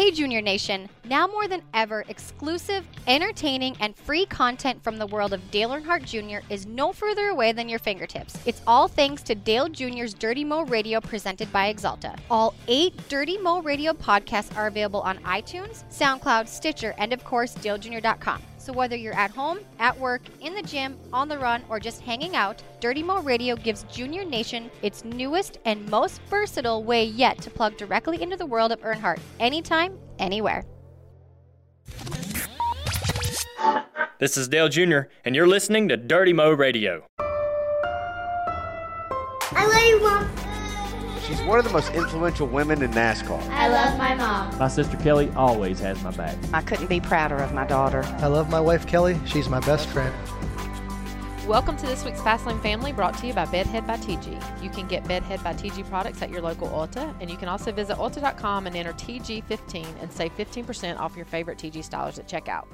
Hey Junior Nation, now more than ever, exclusive, entertaining, and free content from the world of Dale Earnhardt Jr. is no further away than your fingertips. It's all thanks to Dale Jr.'s Dirty Mo Radio presented by Axalta. All eight Dirty Mo Radio podcasts are available on iTunes, SoundCloud, Stitcher, and of course, DaleJr.com. So whether you're at home, at work, in the gym, on the run, or just hanging out, Dirty Mo Radio gives Junior Nation its newest and most versatile way yet to plug directly into the world of Earnhardt anytime, anywhere. This is Dale Jr., and you're listening to Dirty Mo Radio. I love you, Mom. She's one of the most influential women in NASCAR. I love my mom. My sister Kelly always has my back. I couldn't be prouder of my daughter. I love my wife Kelly. She's my best friend. Welcome to this week's Fastlane Family brought to you by Bedhead by TG. You can get Bedhead by TG products at your local Ulta, and you can also visit Ulta.com and enter TG15 and save 15% off your favorite TG stylers at checkout.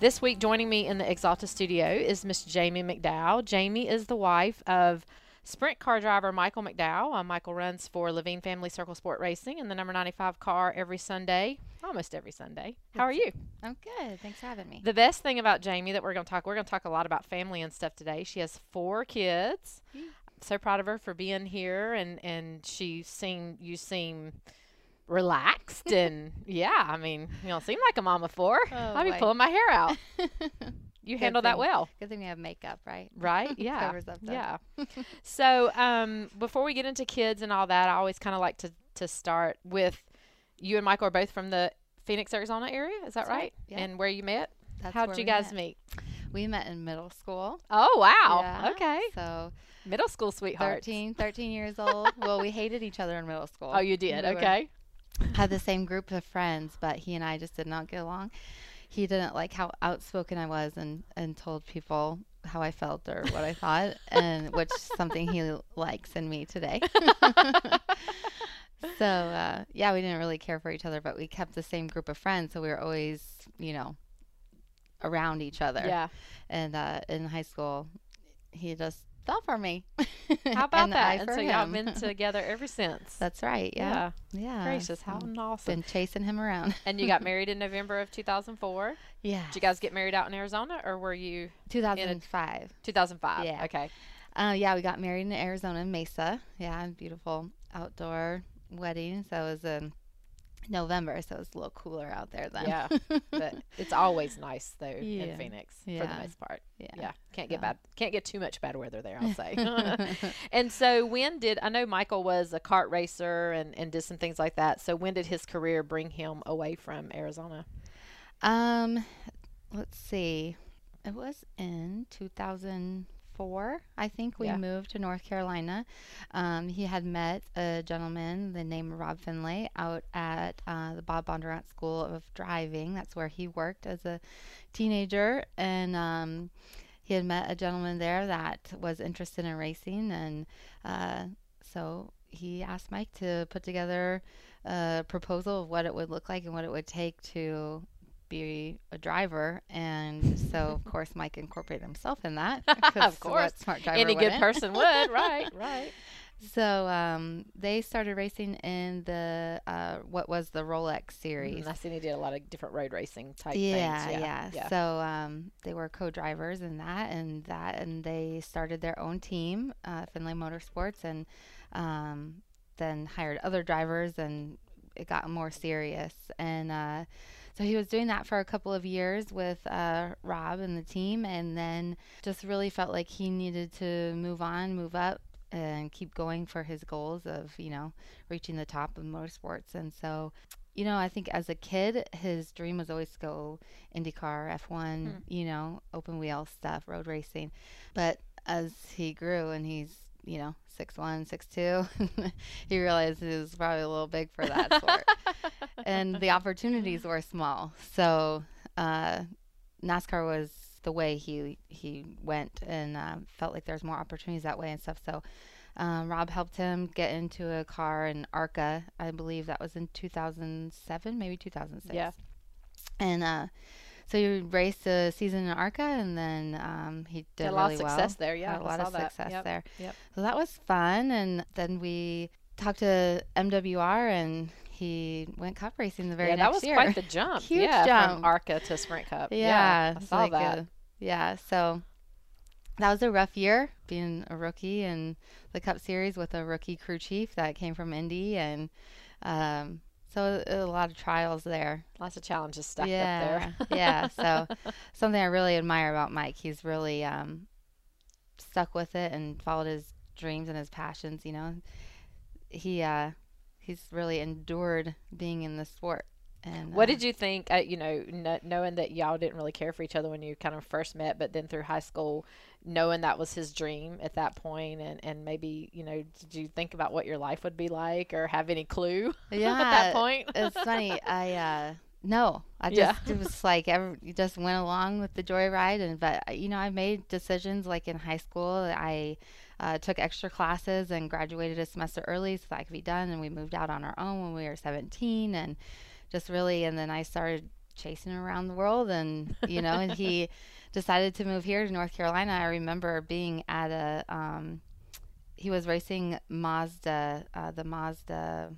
This week, joining me in the Axalta studio is Miss Jamie McDowell. Jamie is the wife of Sprint Cup driver Michael McDowell. Uh, Michael runs for Leavine Family Circle Sport Racing in the number 95 car every Sunday, almost every Sunday. How are you? I'm good. Thanks for having me. The best thing about Jamie that we're going to talk, we're going to talk a lot about family and stuff today. She has four kids. I'm so proud of her for being here, and and she seem you seem relaxed and yeah. I mean, you don't seem like a mama four. Oh, I'll be boy. pulling my hair out. You Good handle that well, Good thing we have makeup, right? right? Yeah, Covers up yeah. so um, before we get into kids and all that, I always kind of like to to start with you and Michael are both from the Phoenix, Arizona area. Is that That's right, right? yeah. And where you met? That's How did you guys met. meet? We met in middle school. Oh wow. Yeah, Okay. So Middle school sweethearts. 13, 13 years old. well, we hated each other in middle school. Oh, you did. We were- okay. had the same group of friends, but he and I just did not get along. He didn't like how outspoken I was and, and told people how I felt or what I thought, and which is something he likes in me today. so uh, yeah, we didn't really care for each other, but we kept the same group of friends, so we were always, you know, around each other. Yeah. And uh, in high school, he just fell for me. How about that? And so y'all him. been together ever since. That's right. Yeah. Yeah. Gracious, how so awesome. Been chasing him around. and you got married in November of 2004. Yeah. Did you guys get married out in Arizona or were you 2005. 2005? Yeah. Okay. Uh, yeah, we got married in Arizona, Mesa. Yeah, beautiful outdoor wedding. So it was in November, so it's a little cooler out there then. Yeah. but it's always nice though in Yeah. Phoenix for the most part. yeah. Yeah. Can't get bad can't get too much bad weather there, I'll say. and so when did I know Michael was a kart racer and, and did some things like that. So when did his career bring him away from Arizona? Um, let's see. It was in 2004, I think we Yeah. moved to North Carolina. Um, he had met a gentleman, the name of Rob Finlay, out at uh, the Bob Bondurant School of Driving. That's where he worked as a teenager, and um, he had met a gentleman there that was interested in racing, and uh, so he asked Mike to put together a proposal of what it would look like and what it would take to be a driver. And so, of course, Mike incorporated himself in that. Of course. what smart driver Any good wouldn't? person would, right, right. So um, they started racing in the uh, what was the Rolex series. Mm, I seen he did a lot of different road racing type yeah, things. yeah, yeah. So um, they were co-drivers in that and that, and they started their own team, uh, Finlay Motorsports, and um, then hired other drivers, and it got more serious. And uh, so he was doing that for a couple of years with uh, Rob and the team, and then just really felt like he needed to move on, move up, and keep going for his goals of you know reaching the top of motorsports. And so you know, I think as a kid, his dream was always to go IndyCar, F1, you know, open wheel stuff, road racing. But as he grew and he's, you know, six one, six two, he realized he was probably a little big for that sport. and the opportunities were small. So uh, NASCAR was the way he he went and uh, felt like there's more opportunities that way and stuff. So um, Rob helped him get into a car in ARCA. I believe that was in 2007, maybe 2006. Yeah. And uh, so he raced a season in ARCA, and then um, he did a lot really of well. success there, yeah, a lot of that. success Yep, there. yep. So that was fun. And then we talked to MWR, and he went cup racing the very yeah, next that was year. quite the jump. Huge yeah, jump. from ARCA to Sprint Cup. Yeah, I saw like that. a- yeah, so that was a rough year being a rookie in the Cup Series with a rookie crew chief that came from Indy, and um, so a lot of trials there. Lots of challenges stacked yeah, up there. yeah. So something I really admire about Mike, he's really um, stuck with it and followed his dreams and his passions. You know, he uh, he's really endured being in the sport. And What uh, did you think? Uh, you know, kn- knowing that y'all didn't really care for each other when you kind of first met, but then through high school, knowing that was his dream at that point, and and maybe you know, did you think about what your life would be like, or have any clue Yeah, at that point? it's funny. I uh no, I just Yeah. it was like every, you just went along with the joyride, and but you know I made decisions like in high school. I uh, took extra classes and graduated a semester early so that I could be done. And we moved out on our own when we were 17, and just really. And then I started chasing around the world, and you know, and he decided to move here to North Carolina. I remember being at a um, he was racing Mazda, uh, the Mazda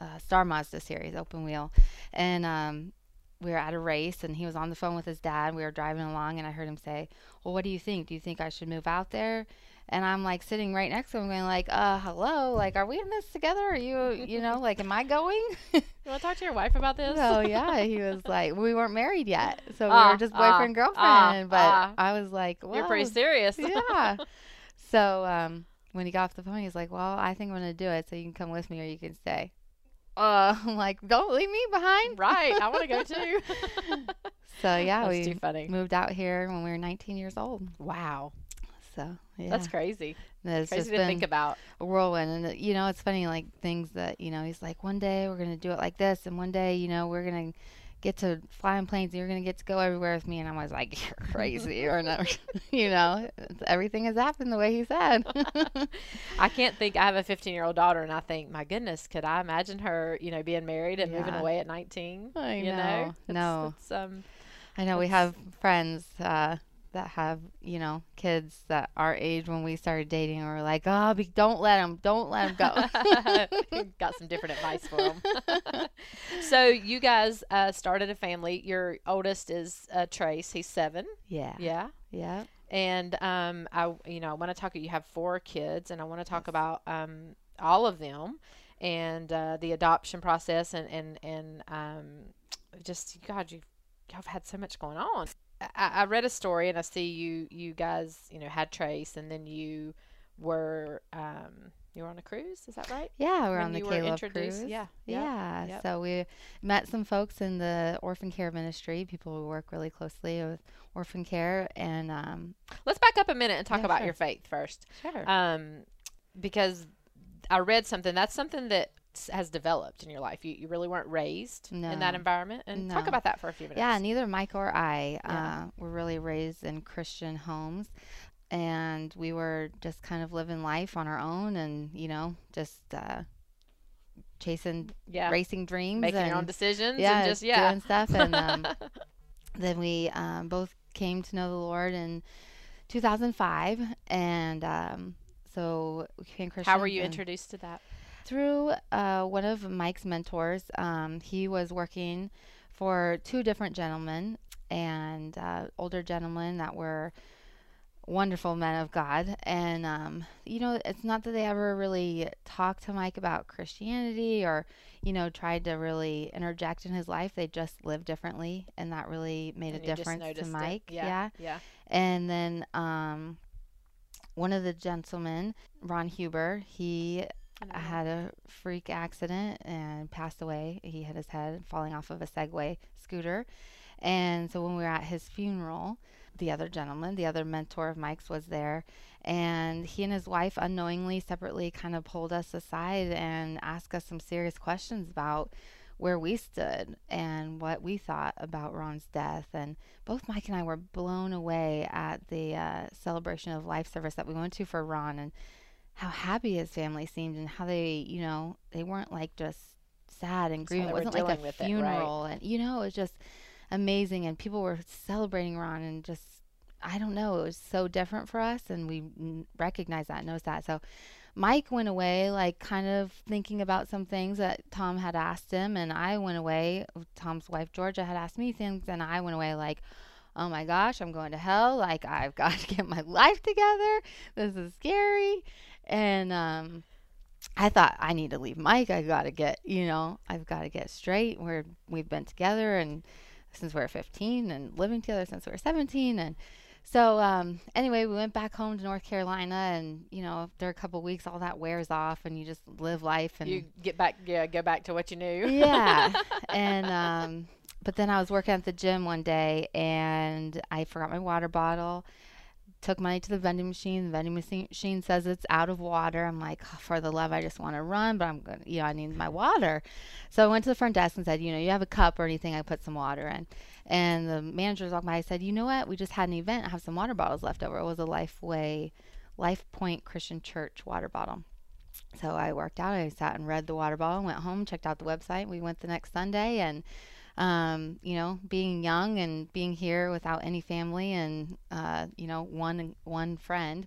uh, Star Mazda series, open wheel, and um, we were at a race, and he was on the phone with his dad. We were driving along, and I heard him say, "Well, what do you think? Do you think I should move out there?" And I'm like sitting right next to him, going like, "Uh, hello, like, are we in this together? Are you, you know, like, am I going?" You want to talk to your wife about this? so yeah, he was like, we weren't married yet, so we Ah, were just boyfriend girlfriend. ah, but. I was like, You're pretty serious. yeah. So um, when he got off the phone, he's like, "Well, I think I'm gonna do it. So you can come with me, or you can stay." Uh, I'm like, "Don't leave me behind." right. I want to go too. So yeah, That's we moved out here when we were 19 years old. Wow, So yeah, that's crazy. it's Crazy to think about. a whirlwind. And uh, you know, it's funny, like things that you know, he's like, one day we're gonna do it like this, and one day, you know, we're gonna get to fly in planes, and you're gonna get to go everywhere with me. And I was like, you're crazy, or no, you know, it's- everything has happened the way he said. I can't think. I have a 15 year old daughter, and I think, my goodness, could I imagine her, you know, being married and moving away at 19? I you know, know. It's- No. it's, um, I know we have friends uh, that have, you know, kids that our age when we started dating, we're like, oh, be, don't let them, don't let them go. got some different advice for them. so you guys uh, started a family. Your oldest is uh, Trace. He's seven. yeah, Yeah. yeah. And um, I, you know, I want to talk. You have four kids, and I want to talk about um, all of them and uh, the adoption process, and and and um, just God, you've y'all have had so much going on. I, I read a story, and I see you you guys, you know, had Trace, and then you were um, you were on a cruise. Is that right? Yeah, we're When on the you were Caleb introduced- cruise. yeah, yeah, yeah. yep. So we met some folks in the orphan care ministry. People who work really closely with orphan care, and um, Let's back up a minute and talk Yeah, about sure. your faith first. sure. um, because I read something that's something that has developed in your life. You, you really weren't raised in that environment, and talk about that for a few minutes. Yeah, neither Mike or I Yeah. uh, were really raised in Christian homes. And we were just kind of living life on our own and, you know, just uh, chasing yeah, racing dreams. making and, your own decisions, yeah, and just yeah, doing stuff. And um, then we um, both came to know the Lord in 2005. And um, so we became Christians. How were you introduced to that? Through uh, one of Mike's mentors. Um, he was working for two different gentlemen and uh, older gentlemen that were wonderful men of God. And, um, you know, it's not that they ever really talked to Mike about Christianity or, you know, tried to really interject in his life. They just lived differently. And that really made And a difference to. Mike. Yeah, yeah. And then um, one of the gentlemen, Ron Huber, he I had a freak accident and passed away. He hit his head falling off of a Segway scooter. And so when we were at his funeral, the other gentleman, the other mentor of Mike's, was there. And he and his wife unknowingly, separately, kind of pulled us aside and asked us some serious questions about where we stood and what we thought about Ron's death. And both Mike and I were blown away at the uh, celebration of life service that we went to for Ron and how happy his family seemed and how they, you know, they weren't like just sad and grieving. It wasn't like a with it, right. funeral. And, you know, it was just amazing. And people were celebrating Ron and just, I don't know, it was so different for us. And we n- recognized that, knows that. So Mike went away, like kind of thinking about some things that Tom had asked him, and I went away. Tom's wife Georgia had asked me things, and I went away like, "Oh my gosh, I'm going to hell! Like I've got to get my life together. This is scary." And um, I thought I need to leave Mike. I got to get, you know, I've got to get straight. We're we've been together and since we were 15 and living together since we were 17 and so um, anyway, we went back home to North Carolina, and you know, after a couple weeks, all that wears off, and you just live life. And you get back, yeah, go back to what you knew. yeah, and um, but then I was working at the gym one day, and I forgot my water bottle. Took money to the vending machine. The vending machine says it's out of water. I'm like, oh, for the love, I just want to run, but I'm gonna, you know, I need my water. So I went to the front desk and said, you know, you have a cup or anything, I put some water in. And the manager walking by. I said, "You know what? We just had an event. I have some water bottles left over. It was a Lifeway, Life Point Christian Church water bottle." So I worked out. I sat and read the water bottle. Went home, checked out the website. We went the next Sunday, and um, you know, being young and being here without any family and uh, you know one one friend,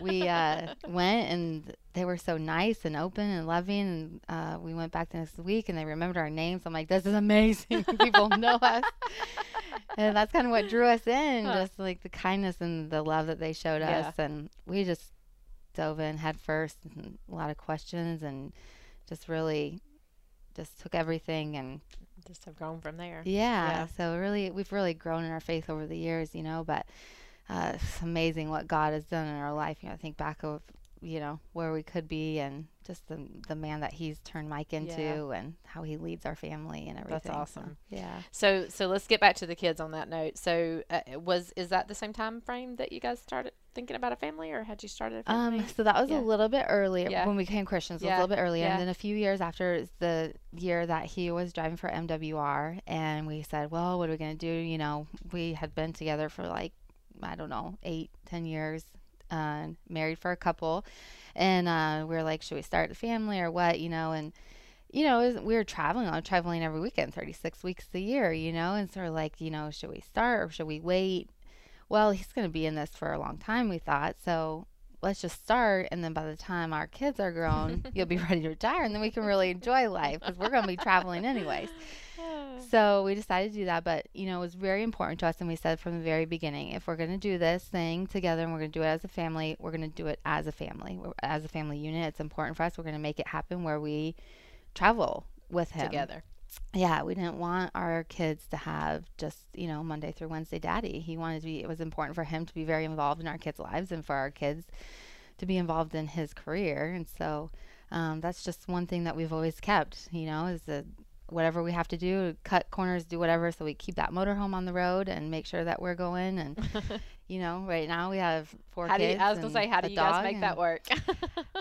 we uh, went and they were so nice and open and loving. And uh, we went back the next week and they remembered our names. I'm like, this is amazing. People know us. and that's kind of what drew us in, huh. just like the kindness and the love that they showed yeah. us. And we just dove in head first, and a lot of questions, and just really just took everything and just have grown from there. Yeah, yeah. So really, we've really grown in our faith over the years, you know. But uh, it's amazing what God has done in our life. You know, I think back of you know where we could be and just the the man that he's turned Mike into yeah. and how he leads our family and everything. That's awesome. So, yeah. So so let's get back to the kids on that note. So uh, was is that the same time frame that you guys started thinking about a family or had you started a family? Um so that was yeah. a little bit earlier yeah. when we became Christians. A little bit earlier and then a few years after the year that he was driving for MWR and we said, "Well, what are we going to do?" You know, we had been together for like I don't know, eight, ten years uh, married for a couple, and uh, we are like, should we start a family or what? You know, and you know, was, we were traveling. I was traveling every weekend, 36 weeks a year, you know, and sort of like, you know, should we start or should we wait? Well, he's going to be in this for a long time, we thought. So let's just start. And then by the time our kids are grown, you'll be ready to retire. And then we can really enjoy life because we're going to be traveling anyways. so we decided to do that, but you know, it was very important to us, and we said from the very beginning, if we're going to do this thing together and we're going to do it as a family, we're going to do it as a family, as a family unit. It's important for us. We're going to make it happen where we travel with him together. Yeah, we didn't want our kids to have just you know Monday through Wednesday daddy. He wanted to be. It was important for him to be very involved in our kids' lives and for our kids to be involved in his career, and so. Um, that's just one thing that we've always kept, you know, is that whatever we have to do, cut corners, do whatever, so we keep that motorhome on the road and make sure that we're going. And you know, right now we have four how kids. Do you, I was gonna say, how do you guys make that work?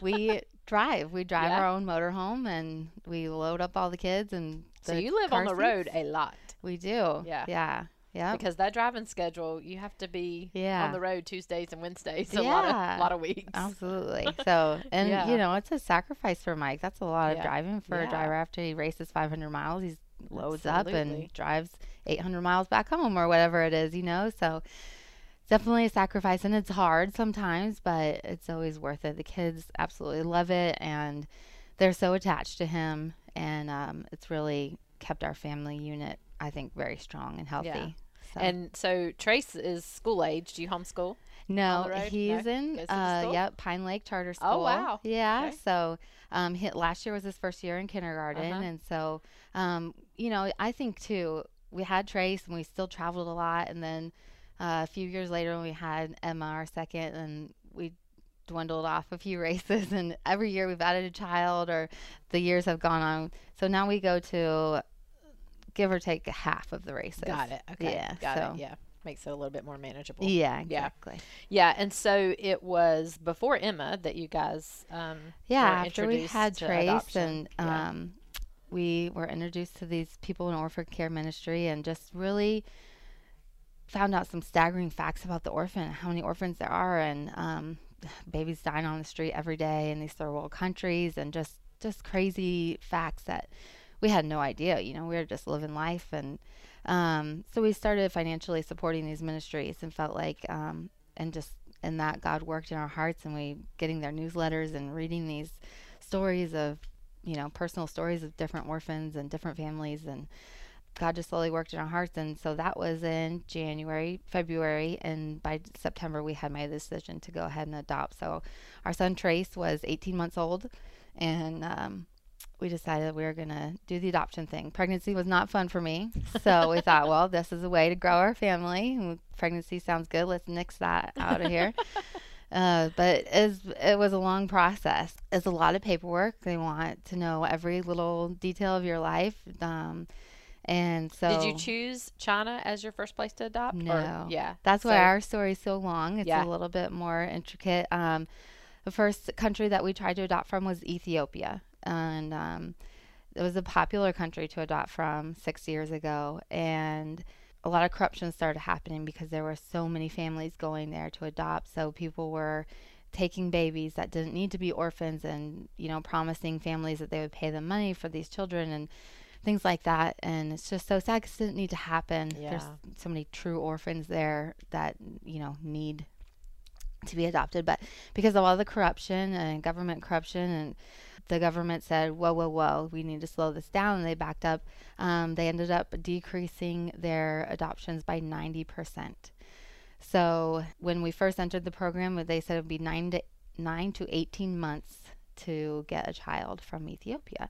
we drive. We drive yeah. our own motorhome, and we load up all the kids. And so you live on the seats. road a lot. We do. Yeah. Yeah. Yeah. Because that driving schedule, you have to be yeah. on the road Tuesdays and Wednesdays a yeah. lot of lot of weeks. Absolutely. So, and yeah. you know, it's a sacrifice for Mike. That's a lot of driving for a driver after he races 500 miles. He loads Absolutely. up and drives 800 miles back home or whatever it is, you know. So, definitely a sacrifice and it's hard sometimes, but it's always worth it. The kids absolutely love it and they're so attached to him and um, it's really kept our family unit I think very strong and healthy. So. And so Trace is school age. Do you homeschool? No, he's no? in uh, yep Pine Lake Charter oh, School. Oh wow! Yeah, okay. so um, hit, last year was his first year in kindergarten, uh-huh. and so um, you know I think too we had Trace and we still traveled a lot, and then uh, a few years later when we had Emma our second, and dwindled off a few races, and every year we've added a child, or the years have gone on. So now we go to give or take half of the races. Got it. Okay. Yeah. Got so. it. Yeah. Makes it a little bit more manageable. Yeah, exactly. Yeah. yeah. And so it was before Emma that you guys um Yeah, after we had Trace adoption. and um we were introduced to these people in orphan care ministry and just really found out some staggering facts about the orphan, how many orphans there are and um babies dying on the street every day in these third world countries and just just crazy facts that we had no idea. You know, we were just living life, and um, so we started financially supporting these ministries, and felt like, um, and just in that God worked in our hearts and we getting their newsletters and reading these stories of, you know, personal stories of different orphans and different families and God just slowly worked in our hearts. And so that was in January, February, and by September we had my decision to go ahead and adopt. So our son Trace was 18 months old, and um, we decided we were going to do the adoption thing. Pregnancy was not fun for me. So we thought, well, this is a way to grow our family. Pregnancy sounds good. Let's nix that out of here. Uh, but it, it was a long process. It's a lot of paperwork. They want to know every little detail of your life. Um, and so, did you choose China as your first place to adopt? No. Or, yeah. That's so, why our story is so long. It's Yeah. a little bit more intricate. Um, the first country that we tried to adopt from was Ethiopia, and um, it was a popular country to adopt from six years ago. And a lot of corruption started happening because there were so many families going there to adopt. So people were taking babies that didn't need to be orphans, and you know, promising families that they would pay them money for these children and things like that. And it's just so sad because it didn't need to happen. There's so many true orphans there that you know need to be adopted but because of all the corruption and government corruption and the government said whoa whoa whoa we need to slow this down and they backed up um, they ended up decreasing their adoptions by 90% so when we first entered the program they said it would be 9 to 9 to 18 months to get a child from ethiopia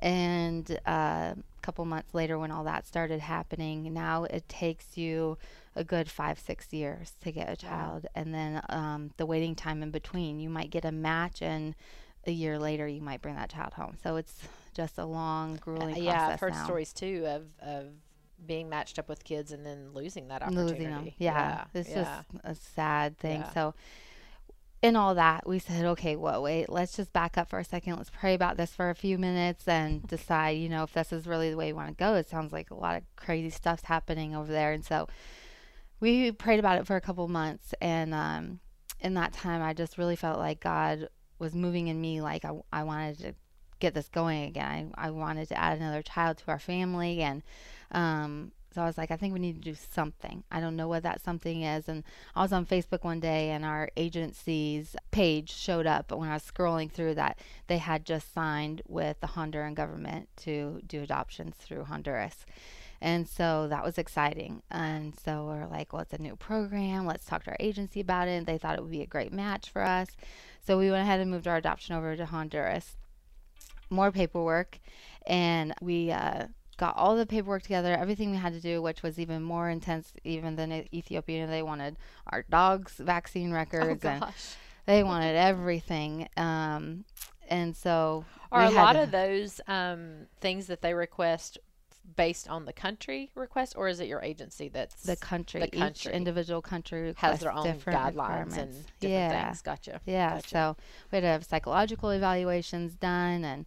and uh, a couple months later when all that started happening now it takes you a good five six years to get a child and then um, the waiting time in between you might get a match and a year later you might bring that child home so it's just a long grueling Uh, process yeah, I've heard now. stories too of of being matched up with kids and then losing that opportunity. losing them yeah, it's yeah. just a sad thing Yeah. so in all that we said okay whoa wait let's just back up for a second. Let's pray about this for a few minutes and decide you know if this is really the way we want to go. It sounds like a lot of crazy stuff's happening over there. And so we prayed about it for a couple months. And um, in that time i just really felt like god was moving in me like i, I wanted to get this going again. I, I wanted to add another child to our family. And um, so I was like, I think we need to do something. I don't know what that something is. And I was on Facebook one day and our agency's page showed up But when I was scrolling through that they had just signed with the Honduran government to do adoptions through Honduras. And so that was exciting. And so we're like, well, it's a new program. Let's talk to our agency about it. And they thought it would be a great match for us. So we went ahead and moved our adoption over to Honduras. More paperwork. And we uh, got all the paperwork together, everything we had to do, which was even more intense even than Ethiopia. They wanted our dog's vaccine Oh records and they wanted everything. Um, and so Are a lot to- of those um, things that they request based on the country request, or is it your agency that's the country, the country each individual country has their own guidelines and different yeah. things? Gotcha. Yeah, Gotcha. so we had to have psychological evaluations done and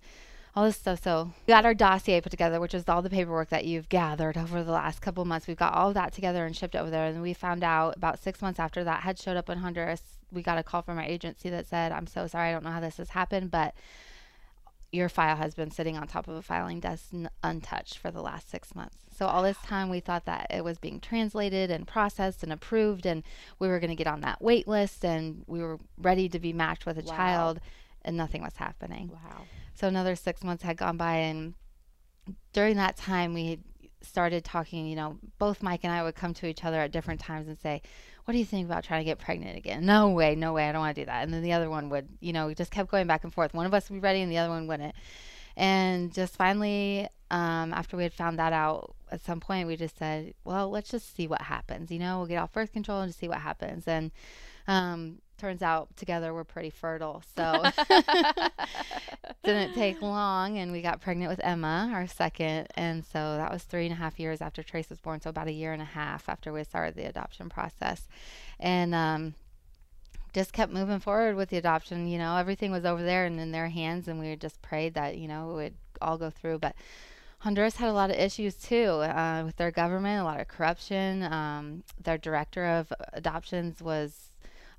all this stuff. So we got our dossier put together, which is all the paperwork that you've gathered over the last couple of months. We've got all of that together and shipped over there. And we found out about six months after that had showed up in Honduras, we got a call from our agency that said, I'm so sorry, I don't know how this has happened, but your file has been sitting on top of a filing desk n- untouched for the last six months. So all this time we thought that it was being translated and processed and approved, and we were going to get on that wait list, and we were ready to be matched with a Wow. child, and nothing was happening. Wow. So another six months had gone by, and during that time, we started talking. You know, both Mike and I would come to each other at different times and say, "What do you think about trying to get pregnant again?" No way, no way, I don't want to do that. And then the other one would, you know, we just kept going back and forth. One of us would be ready, and the other one wouldn't. And just finally, um, after we had found that out, at some point, we just said, "Well, let's just see what happens." You know, we'll get off birth control and just see what happens. And um, turns out together we're pretty fertile, so didn't take long and we got pregnant with emma our second and so that was three and a half years after trace was born so about a year and a half after we started the adoption process and um, just kept moving forward with the adoption you know everything was over there and in their hands and we just prayed that you know it would all go through but Honduras had a lot of issues too uh, with their government, a lot of corruption. Um, their director of adoptions was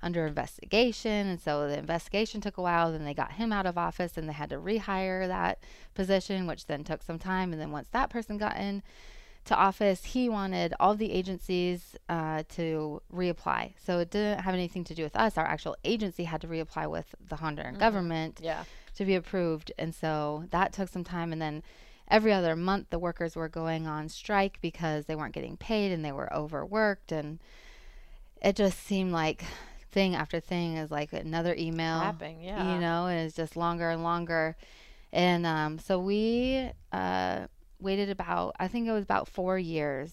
under investigation, and so the investigation took a while. Then they got him out of office, and they had to rehire that position, which then took some time. And then once that person got in, to office, he wanted all the agencies uh, to reapply. So it didn't have anything to do with us. Our actual agency had to reapply with the Honduran government Yeah. to be approved. And so that took some time. And then every other month, the workers were going on strike because they weren't getting paid and they were overworked. And it just seemed like thing after thing is like another email. Tapping, yeah. You know, and it's just longer and longer. And um, so we uh, waited about, I think it was about four years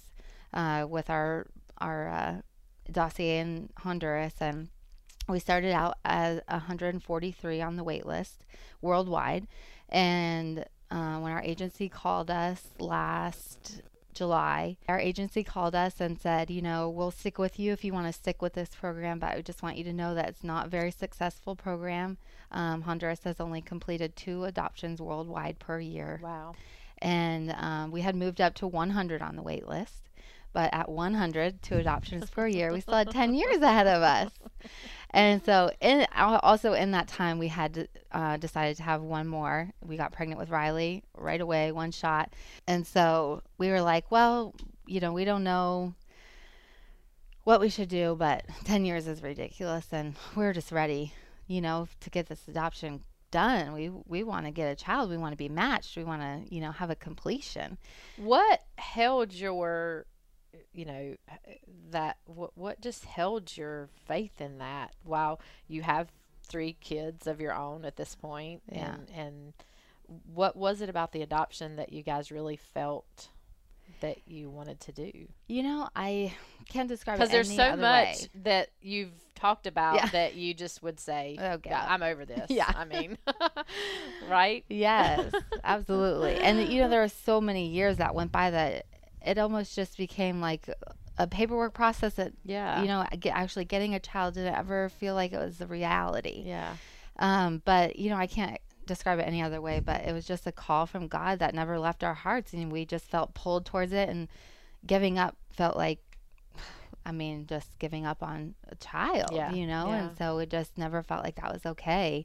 uh, with our, our uh, dossier in Honduras. And we started out as 143 on the wait list worldwide. And uh, when our agency called us last July, our agency called us and said, you know, we'll stick with you if you want to stick with this program, but I just want you to know that it's not a very successful program. Um, Honduras has only completed two adoptions worldwide per year Wow. and um, we had moved up to 100 on the wait list. But at 100, two adoptions per year, we still had 10 years ahead of us. And so, in also in that time, we had uh, decided to have one more. We got pregnant with Riley right away, one shot. And so we were like, well, you know, we don't know what we should do, but 10 years is ridiculous, and we're just ready, you know, to get this adoption done. We we want to get a child. We want to be matched. We want to, you know, have a completion. What held your, you know, uh, that what what just held your faith in that? While you have three kids of your own at this point, Yeah. and and what was it about the adoption that you guys really felt that you wanted to do? You know, I can't describe Because there's so much way. that you've talked about Yeah. that you just would say, Oh, "Yeah, I'm over this." Yeah. I mean, right? Yes, absolutely. And you know, there were so many years that went by that it almost just became like a paperwork process that Yeah. you know, get, actually getting a child didn't ever feel like it was the reality. Yeah. Um, but you know, I can't describe it any other way. But it was just a call from God that never left our hearts, and we just felt pulled towards it. And giving up felt like, I mean, just giving up on a child, Yeah, you know. yeah. And so it just never felt like that was okay.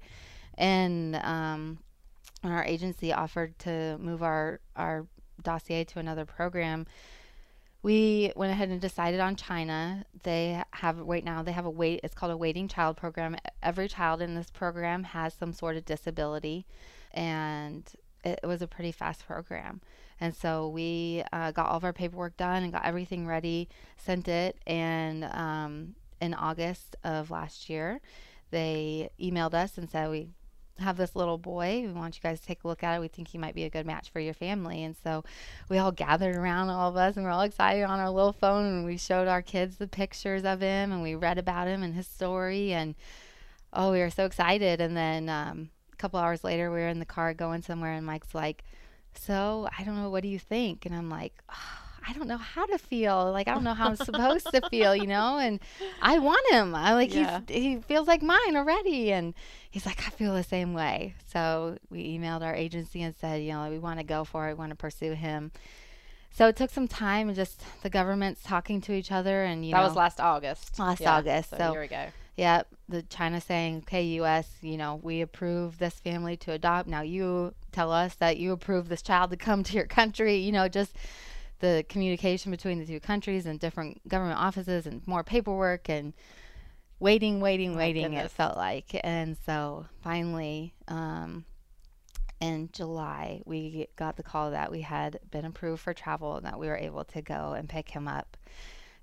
And um, when our agency offered to move our our dossier to another program, we went ahead and decided on China. They have right now they have a wait it's called a waiting child program. Every child in this program has some sort of disability and it was a pretty fast program. And so we uh, got all of our paperwork done and got everything ready, sent it, and um, in August of last year, they emailed us and said we have this little boy. We want you guys to take a look at it. We think he might be a good match for your family. And so we all gathered around, all of us, and we're all excited on our little phone. And we showed our kids the pictures of him and we read about him and his story. And oh, we were so excited. And then um, a couple hours later, we were in the car going somewhere, and Mike's like, So I don't know, what do you think? And I'm like, "Ah, I don't know how to feel. Like I don't know how I'm supposed to feel, you know. And I want him. I like Yeah. he's he feels like mine already. And he's like, I feel the same way. So we emailed our agency and said, you know, we want to go for it. We want to pursue him. So it took some time and just the governments talking to each other and you that know was last August. Last Yeah, August, So, so- a year ago. yeah, the China saying, okay, U.S., you know, we approve this family to adopt. Now you tell us that you approve this child to come to your country. You know, just the communication between the two countries and different government offices and more paperwork and waiting, waiting, waiting. goodness. It felt like, and so finally, um, in July, we got the call that we had been approved for travel and that we were able to go and pick him up.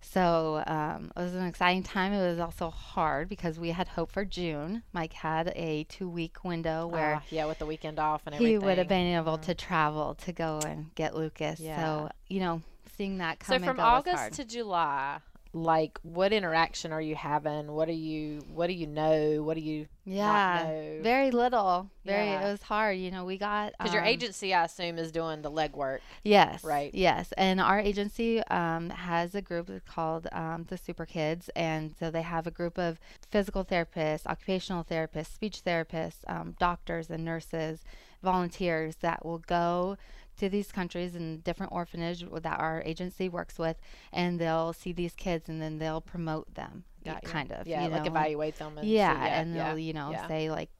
So um, it was an exciting time. It was also hard because we had hope for June. Mike had a two week window where Ah, yeah, with the weekend off and everything. he would have been able Mhm. to travel to go and get Lucas. Yeah. So, you know, seeing that come So and from go was August to July, like what interaction are you having? What do you what do you know? What do you yeah, know? very little. Very, Yeah. it was hard. You know, we got. because your um, agency, I assume, is doing the legwork. Yes. Right. Yes. And our agency um, has a group called um, the Super Kids. And so they have a group of physical therapists, occupational therapists, speech therapists, um, doctors, and nurses, volunteers that will go to these countries and different orphanage that our agency works with. And they'll see these kids and then they'll promote them, y- Got you. kind of. Yeah, you like know, evaluate them. And see- yeah, yeah, and they'll you know yeah. say like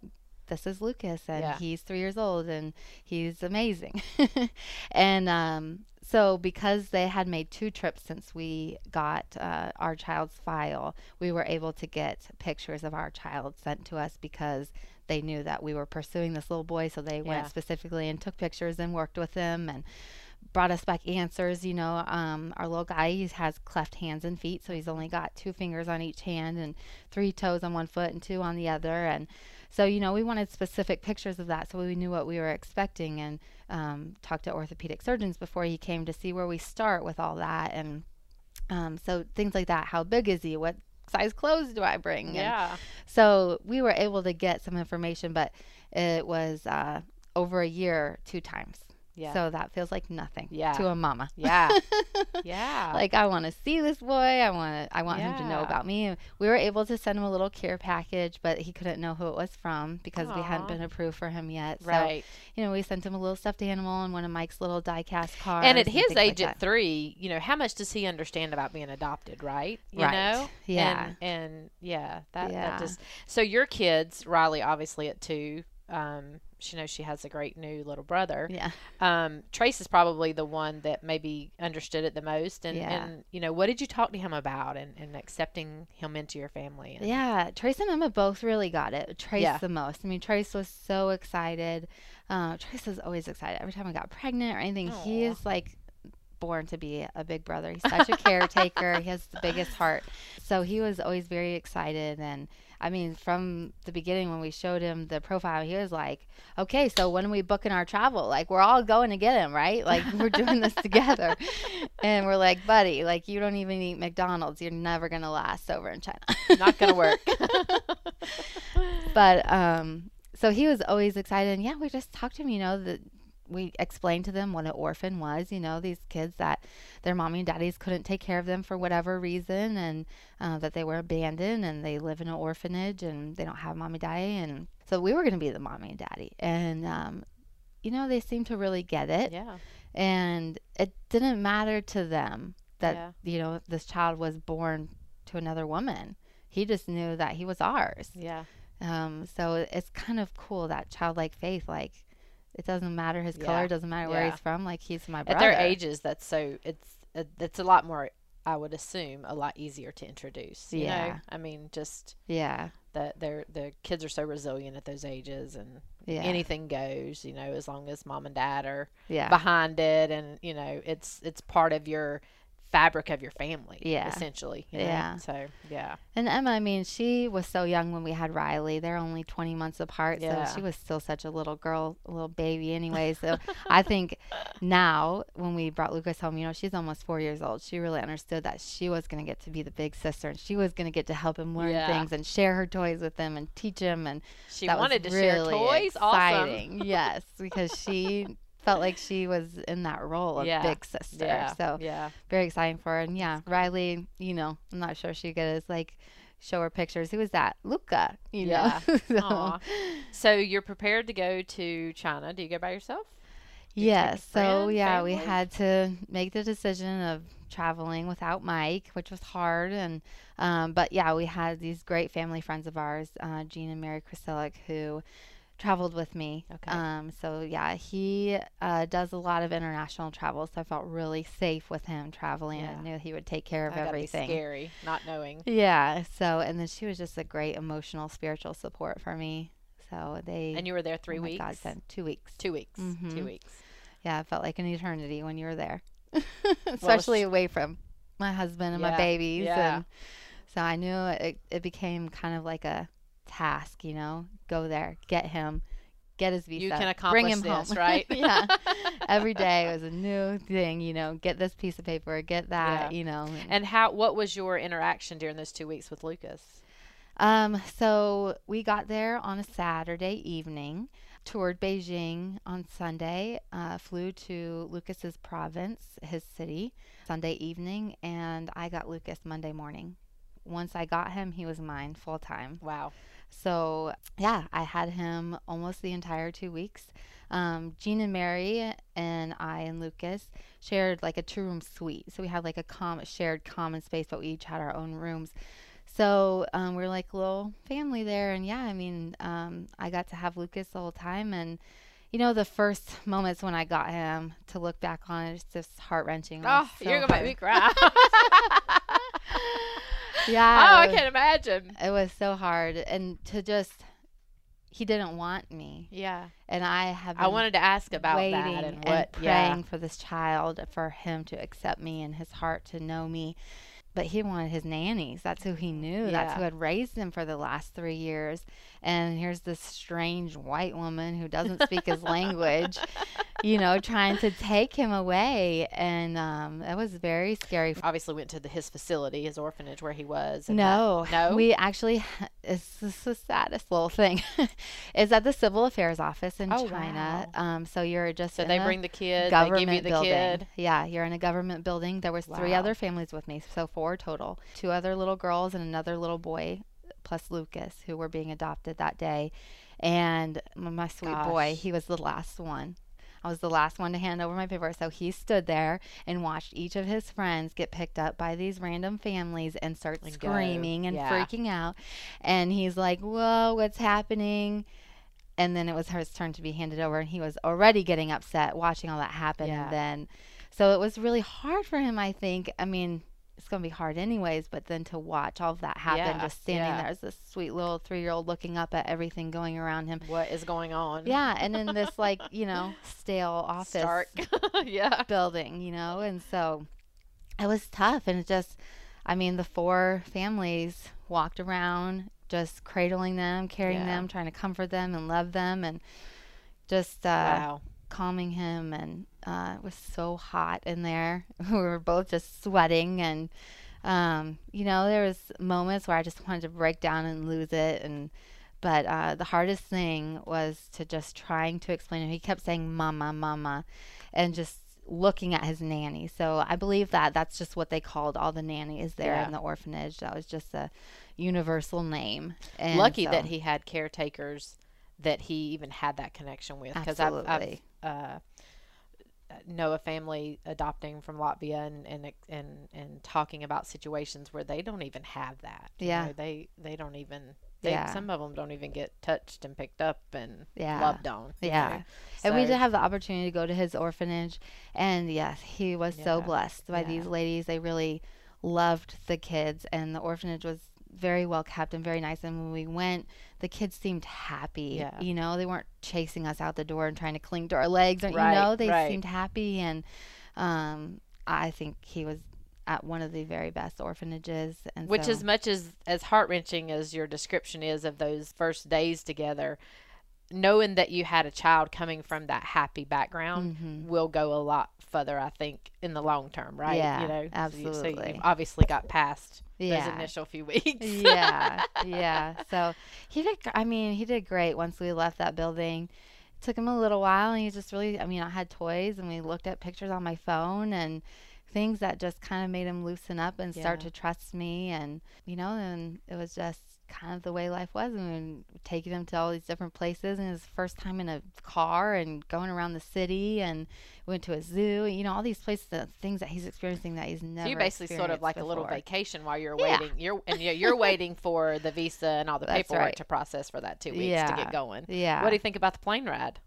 this is lucas and Yeah. he's three years old and he's amazing and um So, because they had made two trips since we got uh, our child's file, we were able to get pictures of our child sent to us because they knew that we were pursuing this little boy. So, they Yeah. went specifically and took pictures and worked with him and brought us back answers. You know, um, our little guy he has cleft hands and feet, so he's only got two fingers on each hand and three toes on one foot and two on the other. And so, you know, we wanted specific pictures of that so we knew what we were expecting and um, talked to orthopedic surgeons before he came to see where we start with all that. And um, so things like that. How big is he? What size clothes do I bring? And Yeah. so we were able to get some information, but it was uh, over a year two times. Yeah. So that feels like nothing Yeah. to a mama. yeah. yeah. Like I want to see this boy. I want to. I want him to know about me. We were able to send him a little care package, but he couldn't know who it was from because we hadn't been approved for him yet. So, right. you know, we sent him a little stuffed animal and one of Mike's little die-cast cars. and at his things like age at three, you know, how much does he understand about being adopted, right? You Right. know? Yeah. And, and yeah, that, Yeah. that just so your kids, Riley obviously at two, um, she knows she has a great new little brother. Yeah. Um, Trace is probably the one that maybe understood it the most and, Yeah. and you know, what did you talk to him about and, and accepting him into your family? And, Yeah, Trace and Emma both really got it. Trace Yeah. the most. I mean, Trace was so excited. Uh, Trace was always excited every time I got pregnant or anything. He is like born to be a big brother. He's such a caretaker. He has the biggest heart. So he was always very excited. And I mean, from the beginning when we showed him the profile, he was like, "Okay, so when are we booking our travel? Like, we're all going to get him, right? Like, we're doing this together." And we're like, "Buddy, like, you don't even eat McDonald's. You're never gonna last over in China." Not gonna work. but um so he was always excited and yeah we just talked to him you know that we explained to them what an orphan was you know these kids that their mommy and daddies couldn't take care of them for whatever reason and uh, that they were abandoned and they live in an orphanage and they don't have mommy and daddy and so we were going to be the mommy and daddy and um you know they seemed to really get it yeah. and it didn't matter to them that Yeah. you know this child was born to another woman he just knew that he was ours Yeah. um, so it's kind of cool that childlike faith. Like, it doesn't matter his Yeah. color, doesn't matter where he's from. Like, he's my brother. At their ages, that's so it's it's a lot more. I would assume a lot easier to introduce. You know? Yeah. I mean, just Yeah, that they're the kids are so resilient at those ages, and yeah, anything goes. You know, as long as mom and dad are yeah, behind it, and you know, it's it's part of your fabric of your family. Yeah. essentially. you know? Yeah. So yeah. And Emma, I mean, she was so young when we had Riley. They're only 20 months apart, Yeah. so she was still such a little girl, a little baby anyway. So I think now when we brought Lucas home, you know, she's almost four years old. She really understood that she was going to get to be the big sister, and she was going to get to help him learn Yeah. things and share her toys with him and teach him and She wanted to share really toys. Awesome. Exciting. yes, because she felt like she was in that role of Yeah. big sister. Yeah. So yeah. very exciting for her. And yeah, Riley, you know, I'm not sure she could as like show her pictures. Who was that? Luca. You Yeah. know. so. So you're prepared to go to China. Do you go by yourself? you take a yes. So yeah, we had to make the decision of traveling without Mike, which was hard. And um, but yeah, we had these great family friends of ours, uh, Jean and Mary Krasilic, who traveled with me. Okay. Um, so yeah, he uh, does a lot of international travel, so I felt really safe with him traveling. Yeah. I knew he would take care of That gotta be everything. scary, not knowing. Yeah. So, and then she was just a great emotional, spiritual support for me. So they And you were there three oh weeks. God, sen- two weeks. Two weeks. Two Mhm. weeks. Yeah, it felt like an eternity when you were there, especially away from my husband and Yeah, my babies. yeah. And so I knew it. It became kind of like a task, you know, go there, get him, get his visa, You can bring him this, home. right? yeah. Every day was a new thing, you know. Get this piece of paper, get that, Yeah. you know. And how? What was your interaction during those two weeks with Lucas? Um, so we got there on a Saturday evening, toured Beijing on Sunday, uh, flew to Lucas's province, his city, Sunday evening, and I got Lucas Monday morning. Once I got him, he was mine full time. Wow. So yeah, I had him almost the entire two weeks. Um, Jean and Mary and I and Lucas shared like a two room suite. So we had like a com- shared common space, but we each had our own rooms. So um, we're like a little family there, and yeah, I mean, um, I got to have Lucas the whole time, and you know, the first moments when I got him to look back on it, it's just heart wrenching. Oh, you're gonna make me cry. Yeah. oh, I can't imagine. It was so hard, and to just he didn't want me, Yeah. and I have. I wanted to ask about waiting that and what praying yeah. for this child for him to accept me and his heart to know me. But he wanted his nannies. That's who he knew. That's who had raised him for the last three years. And here's this strange white woman who doesn't speak his language, you know, trying to take him away. And um, it was very scary. Obviously went to the, his facility, his orphanage where he was. and No, that- no. We actually, it's this is the saddest little thing, is at the Civil Affairs Office in Oh, China. wow. Um, so you're just so they a bring the kid. They government give you the building. kid. Yeah, you're in a government building. There was three other families with me, so four total. Two other little girls and another little boy, plus Lucas, who were being adopted that day. And my sweet boy, he was the last one. I was the last one to hand over my paper. So he stood there and watched each of his friends get picked up by these random families and start go. screaming and Yeah. freaking out. And he's like, Whoa, what's happening? And then it was his turn to be handed over, and he was already getting upset watching all that happen. Yeah. And then, so it was really hard for him, I think. I mean, it's going to be hard anyways, but then to watch all of that happen, Yeah, just standing yeah. there as this sweet little three year old looking up at everything going around him. What is going on? Yeah, and in this like you know stale office Stark. yeah. building, you know, and so it was tough, and it just, I mean, the four families walked around just cradling them, carrying Yeah. them, trying to comfort them and love them, and just uh, Wow. calming him, and uh, it was so hot in there. we were both just sweating, and um, you know, there was moments where I just wanted to break down and lose it, and but uh, the hardest thing was to just trying to explain him. He kept saying "mama, mama," and just looking at his nanny. So I believe that that's just what they called all the nannies there Yeah. in the orphanage. That was just a universal name. And Lucky that he had caretakers that he even had that connection with. Because I've, I've uh, know a family adopting from Latvia and and and and talking about situations where they don't even have that. you Yeah. know, they they don't even. They, Yeah. Some of them don't even get touched and picked up and Yeah. loved on. Yeah. know. And we did have the opportunity to go to his orphanage, and yes, he was so blessed by yeah. these ladies. They really loved the kids, and the orphanage was very well kept and very nice. And when we went, the kids seemed happy. Yeah. You know, they weren't chasing us out the door and trying to cling to our legs. Or, Right, you know, they right. seemed happy, and um, I think he was at one of the very best orphanages. And Which, so, as much as as heart wrenching as your description is of those first days together, knowing that you had a child coming from that happy background Mhm. will go a lot further, I think, in the long term, right? Yeah, you know, So you- So, absolutely. obviously got past those initial few weeks. yeah, yeah. So he did. I mean, he did great once we left that building. It took him a little while, and he just really. I mean, I had toys, and we looked at pictures on my phone and things that just kind of made him loosen up and start to trust me. And you know, and it was just kind of the way life was. And taking him to all these different places, and his first time in a car and going around the city, and went to a zoo. You know, all these places, the things that he's experiencing that he's never. So you're basically sort of like a little vacation while you're Yeah. waiting. You're and you're, you're waiting for the visa and all the That's paperwork right. to process for that two weeks to get going. Yeah. What do you think about the plane ride?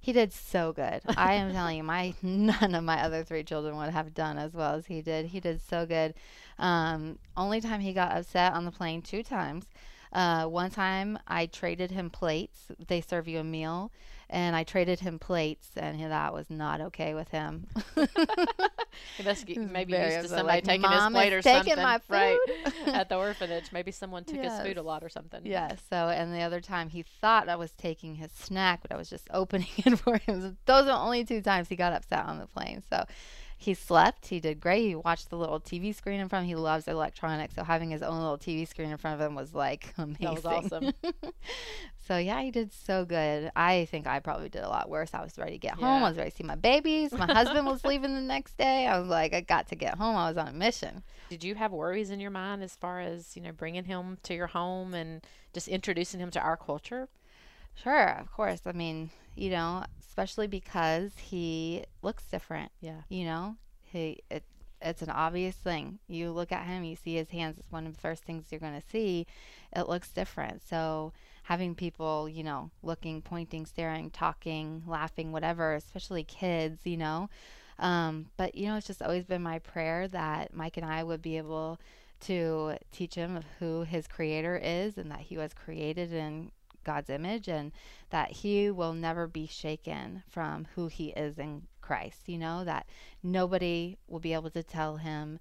He did so good. I am telling you, my none of my other three children would have done as well as he did. He did so good. Um, only time he got upset on the plane two times. Uh, one time I traded him plates. They serve you a meal, and I traded him plates, and he, that was not okay with him. He must get, He's maybe used to somebody like, taking "Mom his is plate or taking something. my Right. At the orphanage. Maybe someone took his food a lot or something. Yeah. So, and the other time he thought I was taking his snack, but I was just opening it for him. So Those are the only two times he got upset on the plane. So, he slept. He did great. He watched the little TV screen in front. of him. He loves electronics, so having his own little TV screen in front of him was like amazing. That was awesome. So yeah, he did so good. I think I probably did a lot worse. I was ready to get home. I was ready to see my babies. My husband was leaving the next day. I was like, I got to get home. I was on a mission. Did you have worries in your mind as far as, you know, bringing him to your home and just introducing him to our culture? Sure, of course. I mean, you know, especially because he looks different. Yeah. You know, he it it's an obvious thing. You look at him, you see his hands. It's one of the first things you're going to see. It looks different. So having people, you know, looking, pointing, staring, talking, laughing, whatever, especially kids, you know. Um, but you know, it's just always been my prayer that Mike and I would be able to teach him who his creator is and that he was created in God's image and that he will never be shaken from who he is in Christ. You know, that nobody will be able to tell him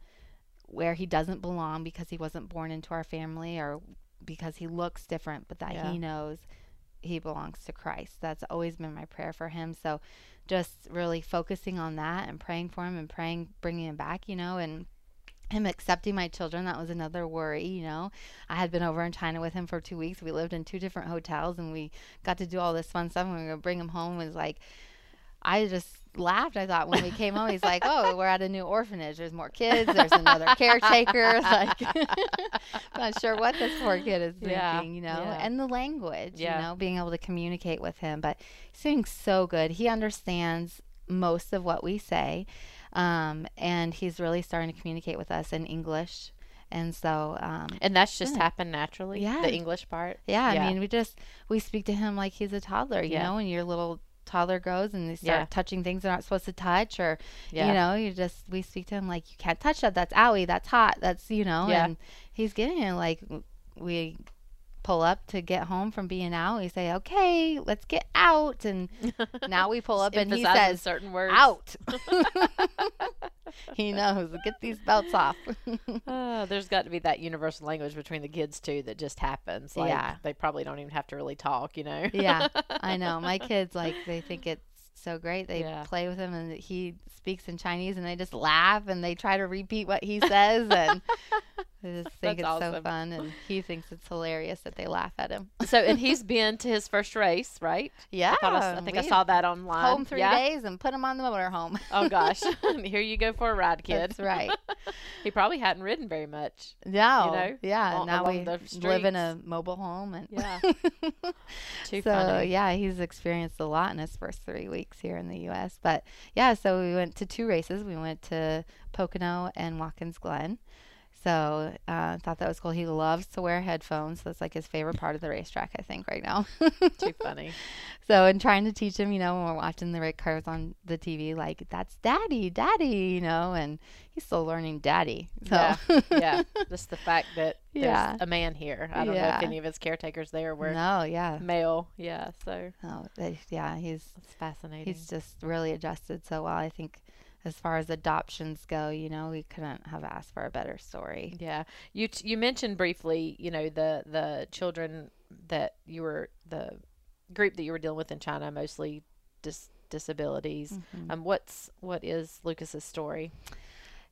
where he doesn't belong because he wasn't born into our family or because he looks different, but that Yeah. he knows he belongs to Christ. That's always been my prayer for him. So just really focusing on that and praying for him and praying, bringing him back, you know, and him accepting my children that was another worry you know i had been over in china with him for two weeks we lived in two different hotels and we got to do all this fun stuff and we were gonna bring him home it was like i just laughed i thought when we came home he's like oh we're at a new orphanage there's more kids there's another caretaker like not sure what this poor kid is thinking Yeah, you know yeah. and the language Yeah. you know being able to communicate with him but he's doing so good he understands most of what we say um, and he's really starting to communicate with us in English. And so, um, And that's just happened naturally. Yeah. The English part. yeah. I mean, we just we speak to him like he's a toddler, you know, when your little toddler grows and they start Yeah. touching things they're not supposed to touch, or Yeah. you know, you just we speak to him like you can't touch that. That's owie. That's hot. That's you know, Yeah. and he's getting it. Like we pull up to get home from being out. We say, okay, let's get out, and now we pull up and he says, certain words. out. he knows. Get these belts off. Uh, there's got to be that universal language between the kids too that just happens. Like, Yeah. They probably don't even have to really talk, you know. yeah, I know. My kids like they think it's so great. They Yeah. play with him and he speaks in Chinese and they just laugh and they try to repeat what he says and I just think That's it's so fun and he thinks it's hilarious that they laugh at him. so, and he's been to his first race, right? Yeah, I, I, I think I saw that online. home three yeah? days and put him on the motorhome. Oh gosh, Here you go for a ride, kid. That's right. he probably hadn't ridden very much. No, know, yeah. al- now we live in a mobile home and Yeah. Too so funny. yeah, he's experienced a lot in his first three weeks here in the U.S. But yeah, so we went to two races. We went to Pocono and Watkins Glen. So uh, thought that was cool. He loves to wear headphones. That's like his favorite part of the racetrack, I think, right now. Too funny. so and trying to teach him, you know, when we're watching the red cars on the TV, like that's daddy, daddy, you know, and he's still learning daddy. So Yeah. yeah. Just the fact that there's Yeah. a man here. I don't know if any of his caretakers there were no, yeah, male. Yeah. So no, they, yeah, he's it's fascinating. he's just really adjusted so well. I think as far as adoptions go, you know, we couldn't have asked for a better story. Yeah, you t- you mentioned briefly, you know, the the children that you were the group that you were dealing with in China, mostly dis- disabilities. Mm-hmm. Um, what's what is Lucas's story?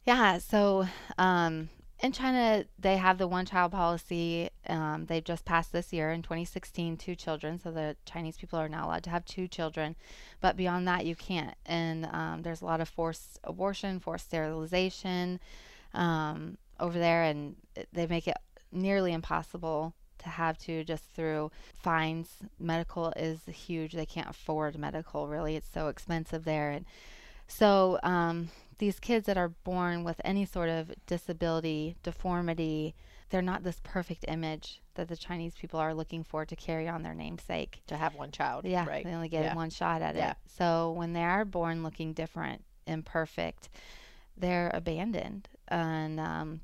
Yeah, so um, in China, they have the one child policy. Um, they've just passed this year in 2016, two children. So the Chinese people are now allowed to have two children. But beyond that, you can't. And um, there's a lot of forced abortion, forced sterilization um, over there. And they make it nearly impossible to have to just through fines. Medical is huge. They can't afford medical, really. It's so expensive there. And so um, these kids that are born with any sort of disability, deformity, they're not this perfect image that the Chinese people are looking for to carry on their namesake. To have one child, Yeah, right? they only get Yeah. one shot at Yeah. it. So when they are born looking different, imperfect, they're abandoned, and um,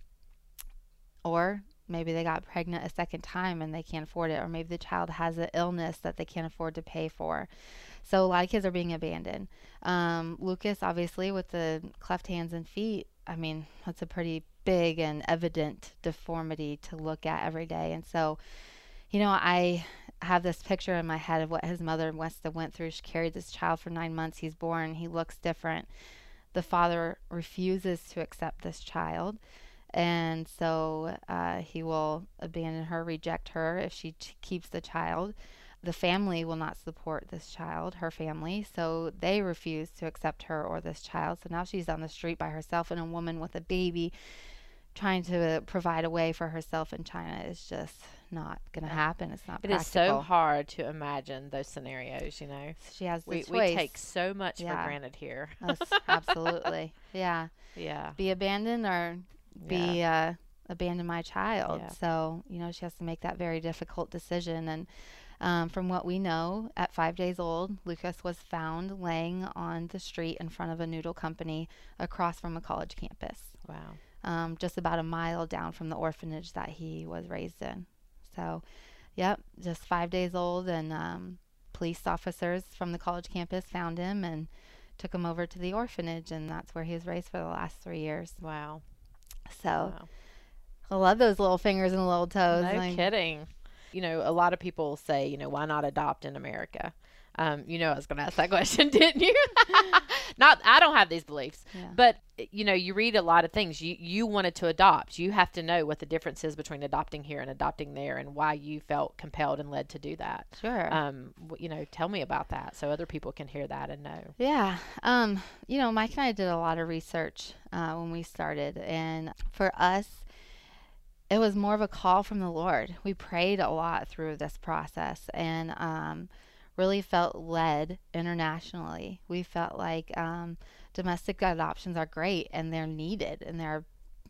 or maybe they got pregnant a second time and they can't afford it, or maybe the child has an illness that they can't afford to pay for. So a lot of kids are being abandoned. Um, Lucas, obviously, with the cleft hands and feet, I mean, that's a pretty big and evident deformity to look at every day. And so, you know, I have this picture in my head of what his mother must have went through. She carried this child for nine months. He's born. He looks different. The father refuses to accept this child. And so uh, he will abandon her, reject her if she t- keeps the child. The family will not support this child, her family, so they refuse to accept her or this child. So now she's on the street by herself, and a woman with a baby trying to provide a way for herself in China is just not going to happen. It's not It is practical. so hard to imagine those scenarios. You know, She has we we take so much Yeah. for granted here. Absolutely. Yeah. yeah. Be abandoned or be uh, abandon my child. Yeah. So, you know, she has to make that very difficult decision. And um, from what we know, at five days old, Lucas was found laying on the street in front of a noodle company across from a college campus, Wow. um, just about a mile down from the orphanage that he was raised in. So, yep, just five days old. And um, police officers from the college campus found him and took him over to the orphanage. And that's where he was raised for the last three years. Wow. So, Wow. I love those little fingers and little toes. No Like, kidding. You know, a lot of people say, you know, why not adopt in America? Um, you know, I was going to ask that question, didn't you? not, I don't have these beliefs, Yeah. but you know, you read a lot of things. You you wanted to adopt. You have to know what the difference is between adopting here and adopting there, and why you felt compelled and led to do that. Sure. Um, you know, tell me about that so other people can hear that and know. Yeah. Um, you know, Mike and I did a lot of research uh, when we started, and for us, it was more of a call from the Lord. We prayed a lot through this process and um, really felt led internationally. We felt like um, domestic adoptions are great and they're needed, and there are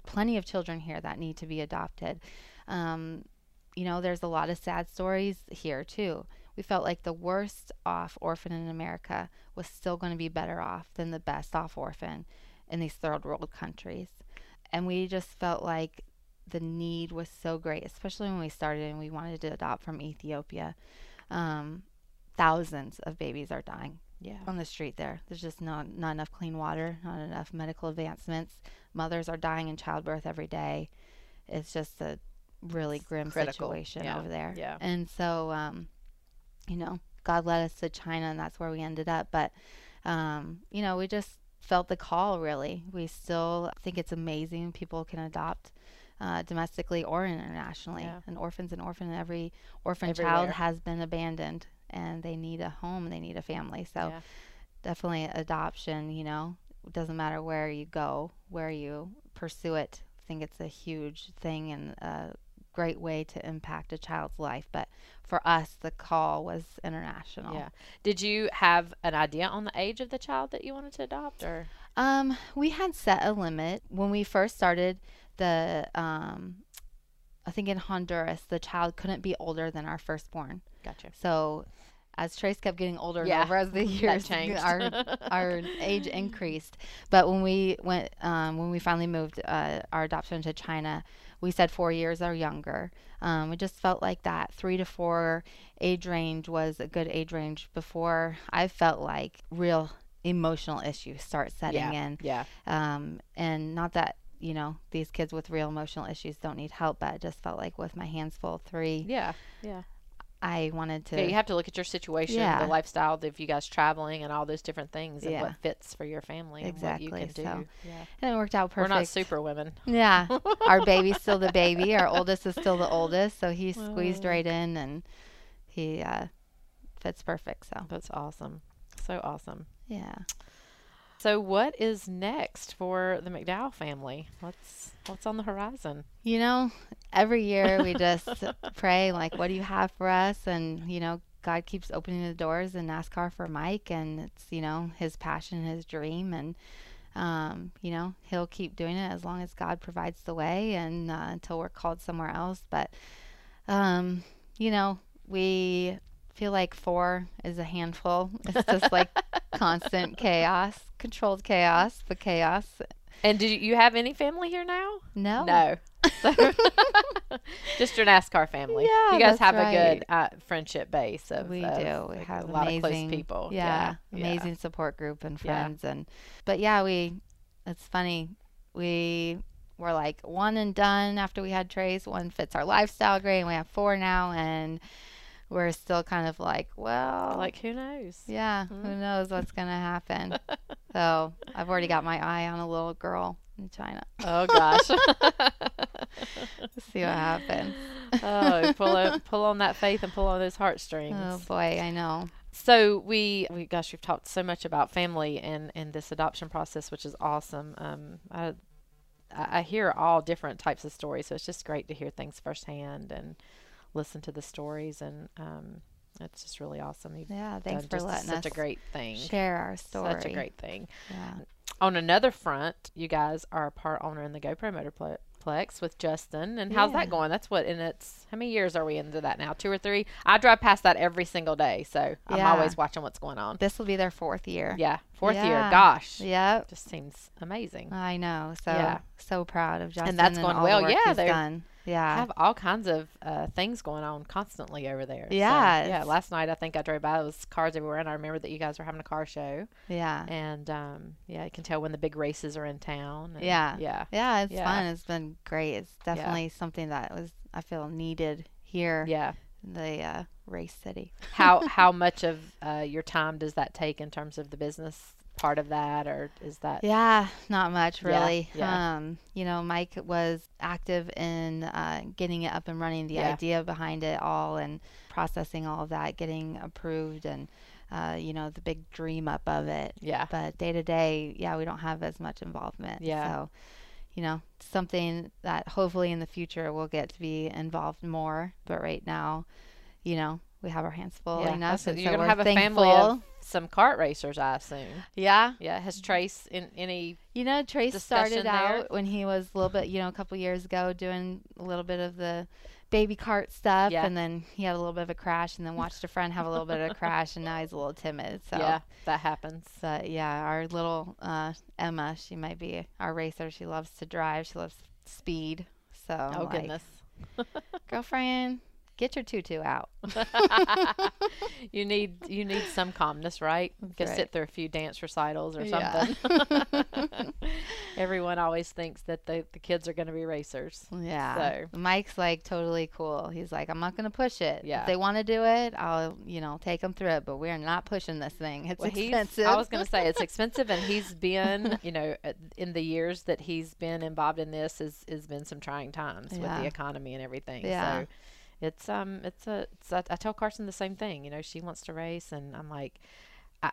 plenty of children here that need to be adopted. Um, you know, there's a lot of sad stories here too. We felt like the worst off orphan in America was still going to be better off than the best off orphan in these third world countries. And we just felt like the need was so great, especially when we started and we wanted to adopt from Ethiopia. Um, thousands of babies are dying Yeah. on the street there. There's just not, not enough clean water, not enough medical advancements. Mothers are dying in childbirth every day. It's just a really grim critical. situation Yeah. over there. Yeah. And so, um, you know, God led us to China, and that's where we ended up. But, um, you know, we just felt the call, really. We still think it's amazing people can adopt. Uh, domestically or internationally, Yeah. an orphan's an orphan, and every orphan child has been abandoned, and they need a home, they need a family. So, Yeah. definitely adoption you know doesn't matter where you go where you pursue it i think it's a huge thing and a great way to impact a child's life but for us the call was international Yeah. Did you have an idea on the age of the child that you wanted to adopt, or? um we had set a limit when we first started the um i think in honduras the child couldn't be older than our firstborn Gotcha. So as Trace kept getting older Yeah, and over as the years, changed. our our age increased. But when we went, um, when we finally moved uh, our adoption to China, we said four years or younger. Um, we just felt like that three to four age range was a good age range before I felt like real emotional issues start setting yeah. in. Yeah. Um, and not that you know these kids with real emotional issues don't need help, but I just felt like with my hands full three, Yeah. Yeah. I wanted to. Yeah, you have to look at your situation, Yeah. the lifestyle, if you guys traveling, and all those different things, and Yeah. what fits for your family Exactly, and what you can do. so yeah. and it worked out perfect. We're not super women. Yeah. Our baby's still the baby. Our oldest is still the oldest. So he's squeezed right in and he uh, fits perfect. So, That's awesome. So awesome. yeah. So, what is next for the McDowell family? What's what's on the horizon? You know, every year we just pray, like, what do you have for us? And, you know, God keeps opening the doors in NASCAR for Mike. And it's, you know, his passion, his dream. And, um, you know, he'll keep doing it as long as God provides the way and uh, until we're called somewhere else. But, um, you know, we feel like four is a handful. It's just like constant chaos, controlled chaos, but chaos. And do you have any family here now? No. No. So- Just your NASCAR family. Yeah, you guys have a good uh, friendship base of we of, do. We like, have a lot amazing of close people. Yeah, yeah. amazing support group and Yeah. friends and but yeah, we it's funny. We were like one and done after we had Trace. One fits our lifestyle great and we have four now and we're still kind of like, well, Like who knows? yeah, who knows what's going to happen. so, I've already got my eye on a little girl in China. Oh gosh. Let's see what happens. oh, pull on, pull on that faith and pull on those heartstrings. Oh boy, I know. So we, we, gosh, we've talked so much about family and and this adoption process, which is awesome. Um, I, I I hear all different types of stories, so it's just great to hear things firsthand and listen to the stories, and um, it's just really awesome. You've Yeah, thanks for just letting such us a great thing. share our story. Such a great thing. Yeah. On another front, you guys are a part owner in the GoPro Motorplex with Justin, and how's that going? That's what, and it's how many years are we into that now? Two or three? I drive past that every single day, so I'm Yeah. always watching what's going on. This will be their fourth year. Yeah, fourth year. Gosh, Yeah. just seems amazing. I know. So Yeah. so proud of Justin. And that's going all well. Yeah, they're- done. Yeah. have all kinds of uh, things going on constantly over there. So, Yeah, yeah. Last night I think I drove by. There was cars everywhere, and I remember that you guys were having a car show. yeah. And um, yeah, you can tell when the big races are in town. Yeah. yeah, Yeah, it's Yeah. fun. It's been great. It's definitely something that was I feel needed here yeah. The uh, race city. How how much of uh, your time does that take in terms of the business part of that, or is that? Yeah, not much Yeah, really. yeah. Um, you know, Mike was active in uh, getting it up and running, the Yeah. idea behind it all, and processing all of that, getting approved, and uh, you know, the big dream up of it. Yeah. But day to day, yeah, we don't have as much involvement. Yeah. So, you know, something that hopefully in the future we'll get to be involved more. But right now, you know, we have our hands full Yeah, enough. that's it. You're so gonna have a family of some kart racers, I assume. Yeah. Yeah, has Trace in any? You know, Trace started there? out when he was a little bit, you know, a couple years ago doing a little bit of the baby kart stuff. Yeah. And then he had a little bit of a crash and then watched a friend have a little bit of a crash and now he's a little timid. So, Yeah, that happens. but yeah, our little uh, Emma, she might be our racer. She loves to drive, she loves speed. So, Oh like, goodness. girlfriend, get your tutu out. you need you need some calmness, right? Go right. sit through a few dance recitals or Yeah. something. Everyone always thinks that the, the kids are going to be racers. Yeah. Mike's like totally cool. He's like, I'm not going to push it. Yeah. If they want to do it, I'll, you know, take them through it, but we're not pushing this thing. It's Well, expensive. I was going to say it's expensive, and he's been, you know, uh, in the years that he's been involved in this, has has been some trying times with the economy and everything. Yeah. So it's um it's a it's a, I tell Carson the same thing. You know, she wants to race, and I'm like, I,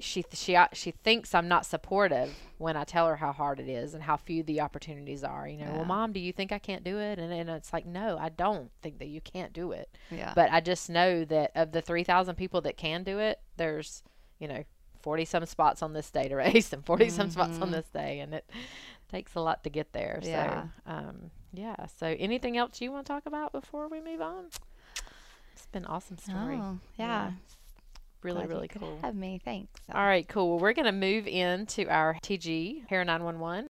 she she she thinks I'm not supportive when I tell her how hard it is and how few the opportunities are. You know, Yeah. well, mom, do you think I can't do it? And and it's like, no, I don't think that you can't do it. yeah. But I just know that of the 3,000 people that can do it, there's, you know, 40 some spots on this day to race and 40 some spots on this day. And it takes a lot to get there. Mm-hmm. Yeah. So, um, yeah. So, anything else you want to talk about before we move on? It's been an awesome story. oh, Yeah. yeah. Really, Glad you really could cool. Have me. Thanks. All right, cool. Well, we're going to move into our TG Hair 911.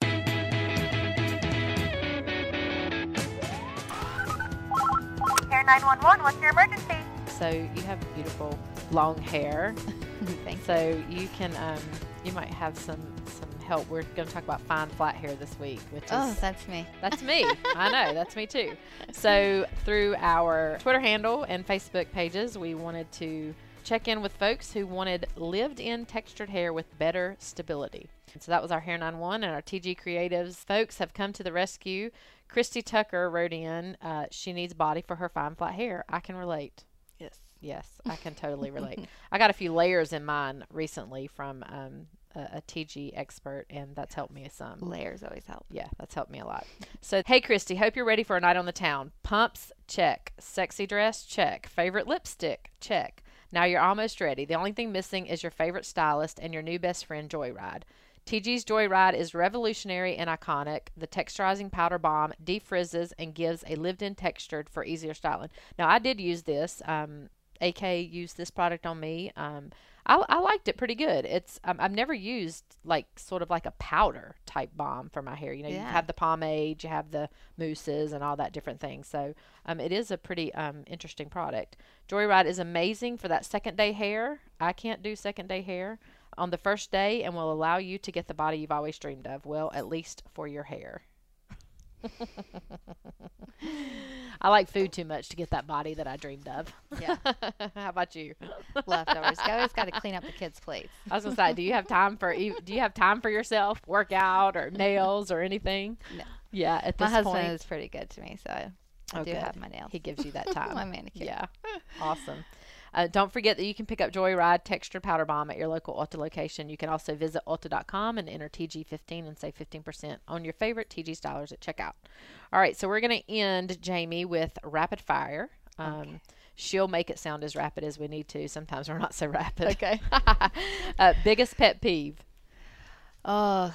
Hair 911, what's your emergency? So, you have beautiful long hair. Thanks. So you can, um, you might have some some help. We're going to talk about fine flat hair this week, which is Oh, that's me. that's me. I know that's me too. So through our Twitter handle and Facebook pages, we wanted to check in with folks who wanted lived-in textured hair with better stability. And so that was our Hair 91 and our TG Creatives folks have come to the rescue. Christy Tucker wrote in, uh, she needs body for her fine flat hair. I can relate. Yes. Yes, I can totally relate. I got a few layers in mine recently from um, a, a TG expert, and that's helped me some. Layers always help. Yeah, that's helped me a lot. So, hey, Christy, hope you're ready for a night on the town. Pumps, check. Sexy dress, check. Favorite lipstick, check. Now you're almost ready. The only thing missing is your favorite stylist and your new best friend, Joyride. TG's Joyride is revolutionary and iconic. The texturizing powder balm defrizzes and gives a lived-in textured for easier styling. Now, I did use this. Um, AK used this product on me. Um, I, I liked it pretty good. It's um, I've never used like sort of like a powder type balm for my hair. You know, you have the pomade, you have the mousses, and all that different things. So um, it is a pretty um, interesting product. Joyride is amazing for that second day hair. I can't do second day hair on the first day, and will allow you to get the body you've always dreamed of. Well, at least for your hair. I like food too much to get that body that I dreamed of. Yeah. How about you? Leftovers. You always got to clean up the kids' plates. I was gonna say, do you have time for do you have time for yourself, workout or nails or anything? No. Yeah, at My this husband point, is pretty good to me, so I Oh, do good. have my nails. he gives you that time. my manicure. Yeah, awesome. Uh, don't forget that you can pick up Joyride Textured Powder Balm at your local Ulta location. You can also visit Ulta.com and enter TG15 and save 15% on your favorite TG stylers at checkout. All right, so we're going to end, Jamie, with rapid fire. Um, She'll make it sound as rapid as we need to. Sometimes we're not so rapid. Okay. uh, biggest pet peeve. Oh,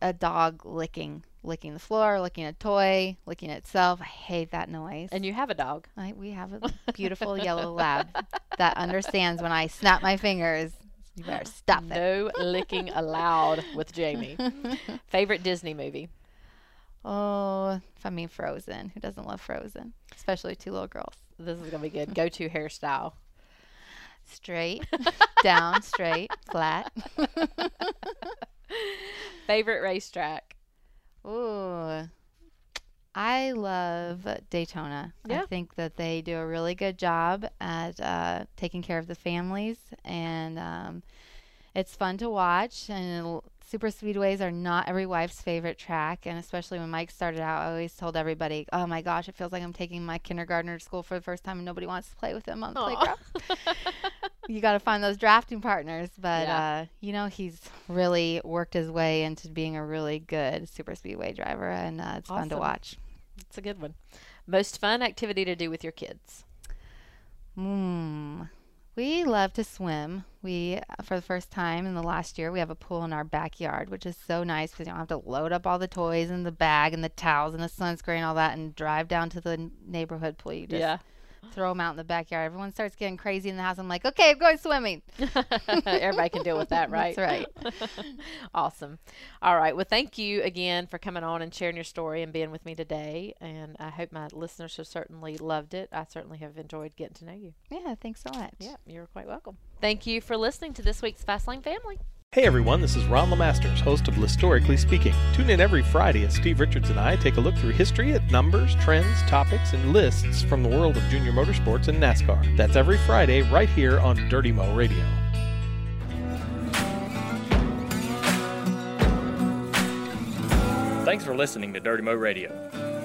a dog licking, licking the floor, licking a toy, licking itself. I hate that noise. And you have a dog. I, we have a beautiful yellow lab that understands when I snap my fingers. You better stop it. No licking allowed with Jamie. Favorite Disney movie. Oh, if I mean Frozen, who doesn't love Frozen? Especially two little girls. This is gonna be good. Go to hairstyle. Straight, down, straight, flat. Favorite racetrack. Ooh. I love Daytona. Yeah. I think that they do a really good job at uh, taking care of the families, and um, it's fun to watch. And super speedways are not every wife's favorite track, and especially when Mike started out, I always told everybody, "Oh my gosh, it feels like I'm taking my kindergartner to school for the first time, and nobody wants to play with him on the Aw. playground." you got to find those drafting partners. But Yeah. uh, you know, he's really worked his way into being a really good super speedway driver, and uh, it's fun to watch. It's a good one. Most fun activity to do with your kids. Hmm. We love to swim. We, uh, for the first time in the last year, we have a pool in our backyard, which is so nice because you don't have to load up all the toys and the bag and the towels and the sunscreen and all that and drive down to the neighborhood pool. You just throw them out in the backyard. Everyone starts getting crazy in the house. I'm like, okay, I'm going swimming. Everybody can deal with that, right? That's right. awesome. All right. Well, thank you again for coming on and sharing your story and being with me today. And I hope my listeners have certainly loved it. I certainly have enjoyed getting to know you. Yeah, thanks so much. Yeah, you're quite welcome. Thank you for listening to this week's Fastlane Family. Hey everyone, this is Ron LeMasters, host of Historically Speaking. Tune in every Friday as Steve Richards and I take a look through history at numbers, trends, topics, and lists from the world of junior motorsports and NASCAR. That's every Friday right here on Dirty Mo Radio. Thanks for listening to Dirty Mo Radio.